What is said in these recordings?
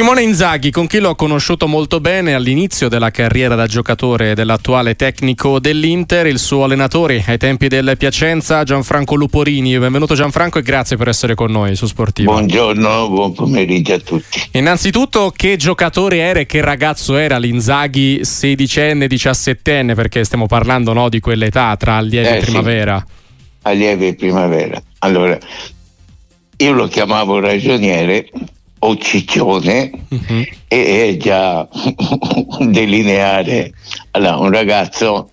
Simone Inzaghi, con chi l'ho conosciuto molto bene all'inizio della carriera da giocatore dell'attuale tecnico dell'Inter, il suo allenatore ai tempi del Piacenza, Gianfranco Luporini. Benvenuto Gianfranco e grazie per essere con noi su Sportivo. Buongiorno, buon pomeriggio a tutti. Innanzitutto, che giocatore era e che ragazzo era l'Inzaghi sedicenne, diciassettenne, perché stiamo parlando no, di quell'età tra allievi eh, e primavera. Sì. Allievi e primavera. Allora, io lo chiamavo ragioniere o ciccione uh-huh. e è già delineare allora, un ragazzo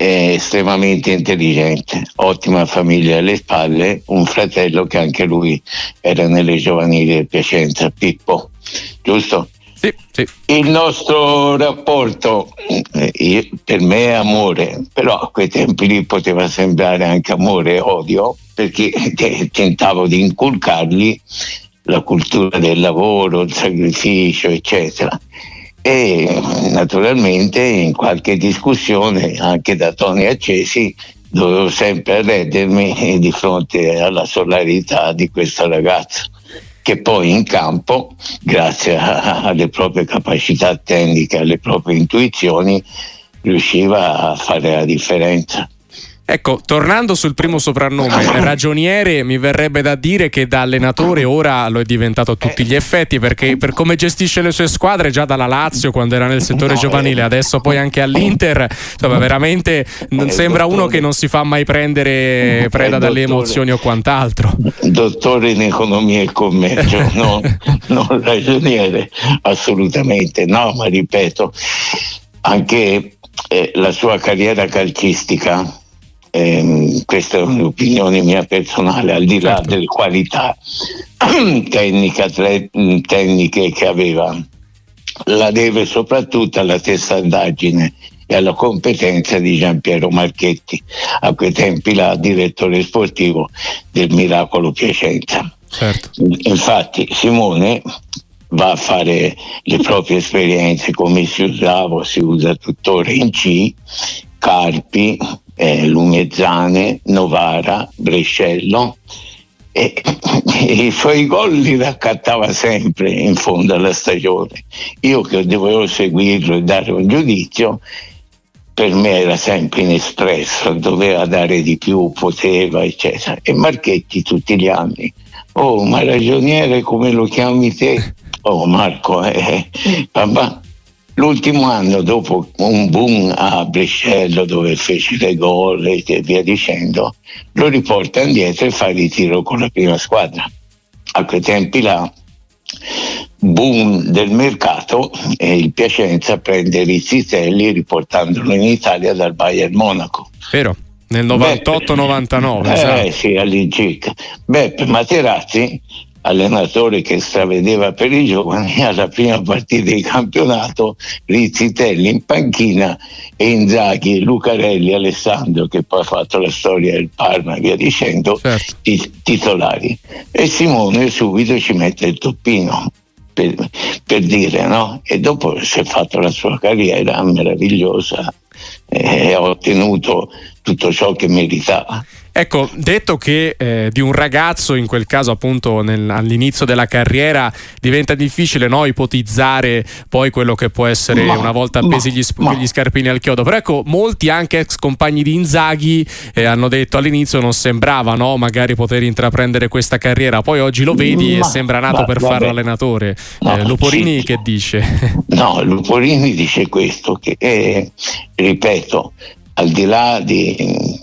estremamente intelligente, ottima famiglia alle spalle, un fratello che anche lui era nelle giovanili del Piacenza, Pippo, giusto? Sì, sì. Il nostro rapporto eh, per me è amore, però a quei tempi lì poteva sembrare anche amore e odio, perché tentavo di inculcargli la cultura del lavoro, il sacrificio, eccetera. E naturalmente in qualche discussione, anche da toni accesi, dovevo sempre arrendermi di fronte alla solarità di questo ragazzo che poi in campo, grazie alle proprie capacità tecniche, alle proprie intuizioni, riusciva a fare la differenza. Ecco, tornando sul primo soprannome, ragioniere, mi verrebbe da dire che da allenatore ora lo è diventato a tutti gli effetti, perché per come gestisce le sue squadre, già dalla Lazio quando era nel settore giovanile, adesso poi anche all'Inter, insomma, veramente non sembra dottore, uno che non si fa mai prendere preda dalle emozioni o quant'altro. Dottore in economia e commercio, no, non ragioniere, assolutamente, no, ma ripeto, anche eh, la sua carriera calcistica eh, questa è un'opinione mia personale, al di là certo. delle qualità tecnica, tre, tecniche che aveva, la deve soprattutto alla testardaggine e alla competenza di Giampiero Marchetti, a quei tempi là direttore sportivo del Miracolo Piacenza. Certo. Infatti Simone va a fare le proprie esperienze come si usava, si usa tuttora in C, Carpi, eh, Lumezzane, Novara, Brescello e, e i suoi gol li raccattava sempre in fondo alla stagione. Io che dovevo seguirlo e dare un giudizio, per me era sempre inespresso, doveva dare di più, poteva, eccetera. E Marchetti tutti gli anni, oh ma ragioniere come lo chiami te? Oh Marco, eh, papà, L'ultimo anno, dopo un boom a Brescello dove fece le gol e via dicendo, lo riporta indietro e fa ritiro con la prima squadra. A quei tempi là, boom del mercato e il Piacenza prende Rizzitelli riportandolo in Italia dal Bayern Monaco. Vero? Nel 98-99. Eh, sì, all'incirca. Beppe Materazzi allenatore che stravedeva per i giovani, alla prima partita di campionato Rizzitelli in panchina e Inzaghi, Lucarelli, Alessandro che poi ha fatto la storia del Parma e via dicendo, certo. titolari. E Simone subito ci mette il toppino. Per, per dire no? E dopo si è fatto la sua carriera meravigliosa e ha ottenuto tutto ciò che meritava. Ecco, detto che eh, di un ragazzo, in quel caso appunto nel, all'inizio della carriera, diventa difficile no, ipotizzare poi quello che può essere ma, una volta appesi gli, gli, scarpini al chiodo, però ecco, molti anche ex compagni di Inzaghi eh, hanno detto all'inizio non sembrava no, magari poter intraprendere questa carriera, poi oggi lo vedi ma, e sembra nato ma, per fare l'allenatore. Eh, Luporini sì. che dice? No, Luporini dice questo, che eh, ripeto, al di là di,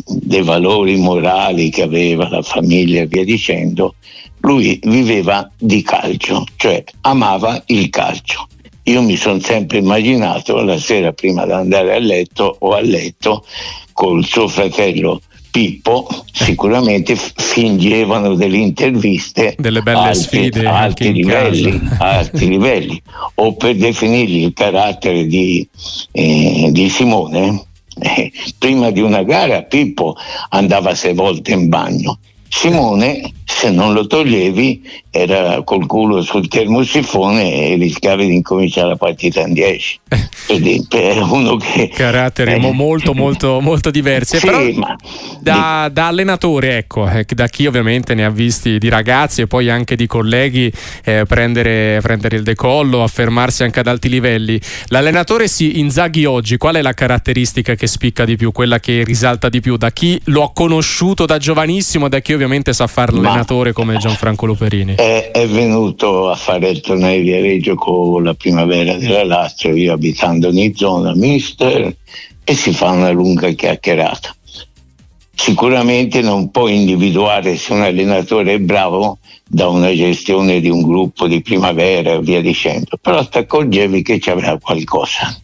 dei valori morali che aveva la famiglia e via dicendo, lui viveva di calcio, cioè amava il calcio. Io mi sono sempre immaginato la sera prima di andare a letto o a letto col suo fratello Pippo sicuramente fingevano delle interviste delle belle alti, sfide a alti, livelli, alti livelli o per definirgli il carattere di, eh, di Simone eh, prima di una gara Pippo andava sei volte in bagno. Simone, se non lo toglievi, era col culo sul termosifone e rischiavi di incominciare la partita in 10. Per uno che. Caratteri eh, molto, molto, molto diversi. Sì, però... ma Da, da, allenatore, ecco, eh, da chi ovviamente ne ha visti di ragazzi e poi anche di colleghi eh, prendere, prendere, il decollo, affermarsi anche ad alti livelli. L'allenatore si Inzaghi oggi, qual è la caratteristica che spicca di più, quella che risalta di più? Da chi lo ha conosciuto da giovanissimo, da chi ovviamente sa fare l'allenatore come Gianfranco Luperini? È, è venuto a fare il torneo di Reggio con la primavera della Lazio, io abitando in zona, mister, e si fa una lunga chiacchierata. Sicuramente non puoi individuare se un allenatore è bravo da una gestione di un gruppo di primavera e via dicendo, però ti accorgevi che ci avrà qualcosa.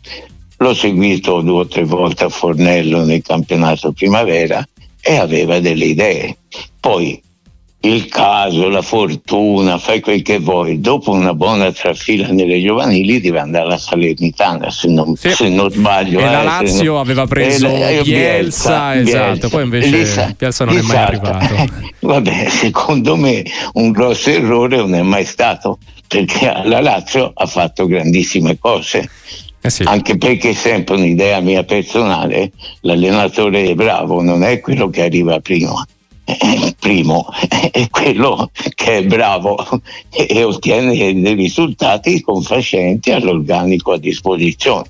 L'ho seguito due o tre volte a Fornello nel campionato primavera e aveva delle idee. Poi il caso, la fortuna, fai quel che vuoi. Dopo una buona trafila nelle giovanili devi andare alla Salernitana, se non, sì. se non sbaglio. E eh, la Lazio non... aveva preso eh, eh, Bielsa, Bielsa, esatto, poi invece Lisa, Bielsa non Lisa, è mai arrivato. Vabbè, secondo me un grosso errore non è mai stato, perché la Lazio ha fatto grandissime cose. Eh sì. Anche perché sempre un'idea mia personale, l'allenatore è bravo, non è quello che arriva prima il primo è quello che è bravo e ottiene dei risultati confacenti all'organico a disposizione.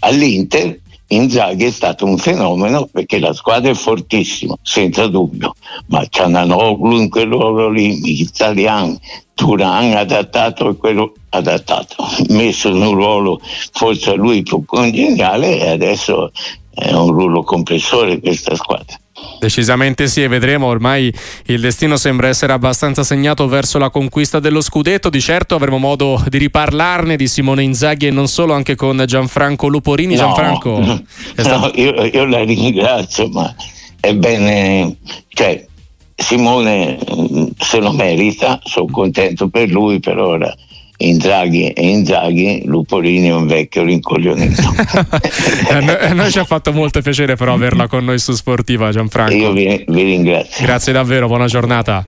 All'Inter Inzaghi è stato un fenomeno perché la squadra è fortissima, senza dubbio, ma Ciananoglu in quel ruolo lì, Mkhitaryan, Turan adattato e quello adattato, messo in un ruolo forse a lui più congeniale e adesso è un rullo compressore questa squadra. Decisamente sì, e vedremo. Ormai il destino sembra essere abbastanza segnato verso la conquista dello scudetto. Di certo avremo modo di riparlarne di Simone Inzaghi e non solo, anche con Gianfranco Luporini. No, Gianfranco, no, stato... io, io, la ringrazio, ma è bene, cioè, Simone mm, se lo merita, sono contento per lui per ora Inzaghi e Inzaghi, Lupolini è un vecchio rincoglionito. a noi ci ha fatto molto piacere però averla con noi su Sportiva Gianfranco. Io vi, vi ringrazio. Grazie davvero, buona giornata.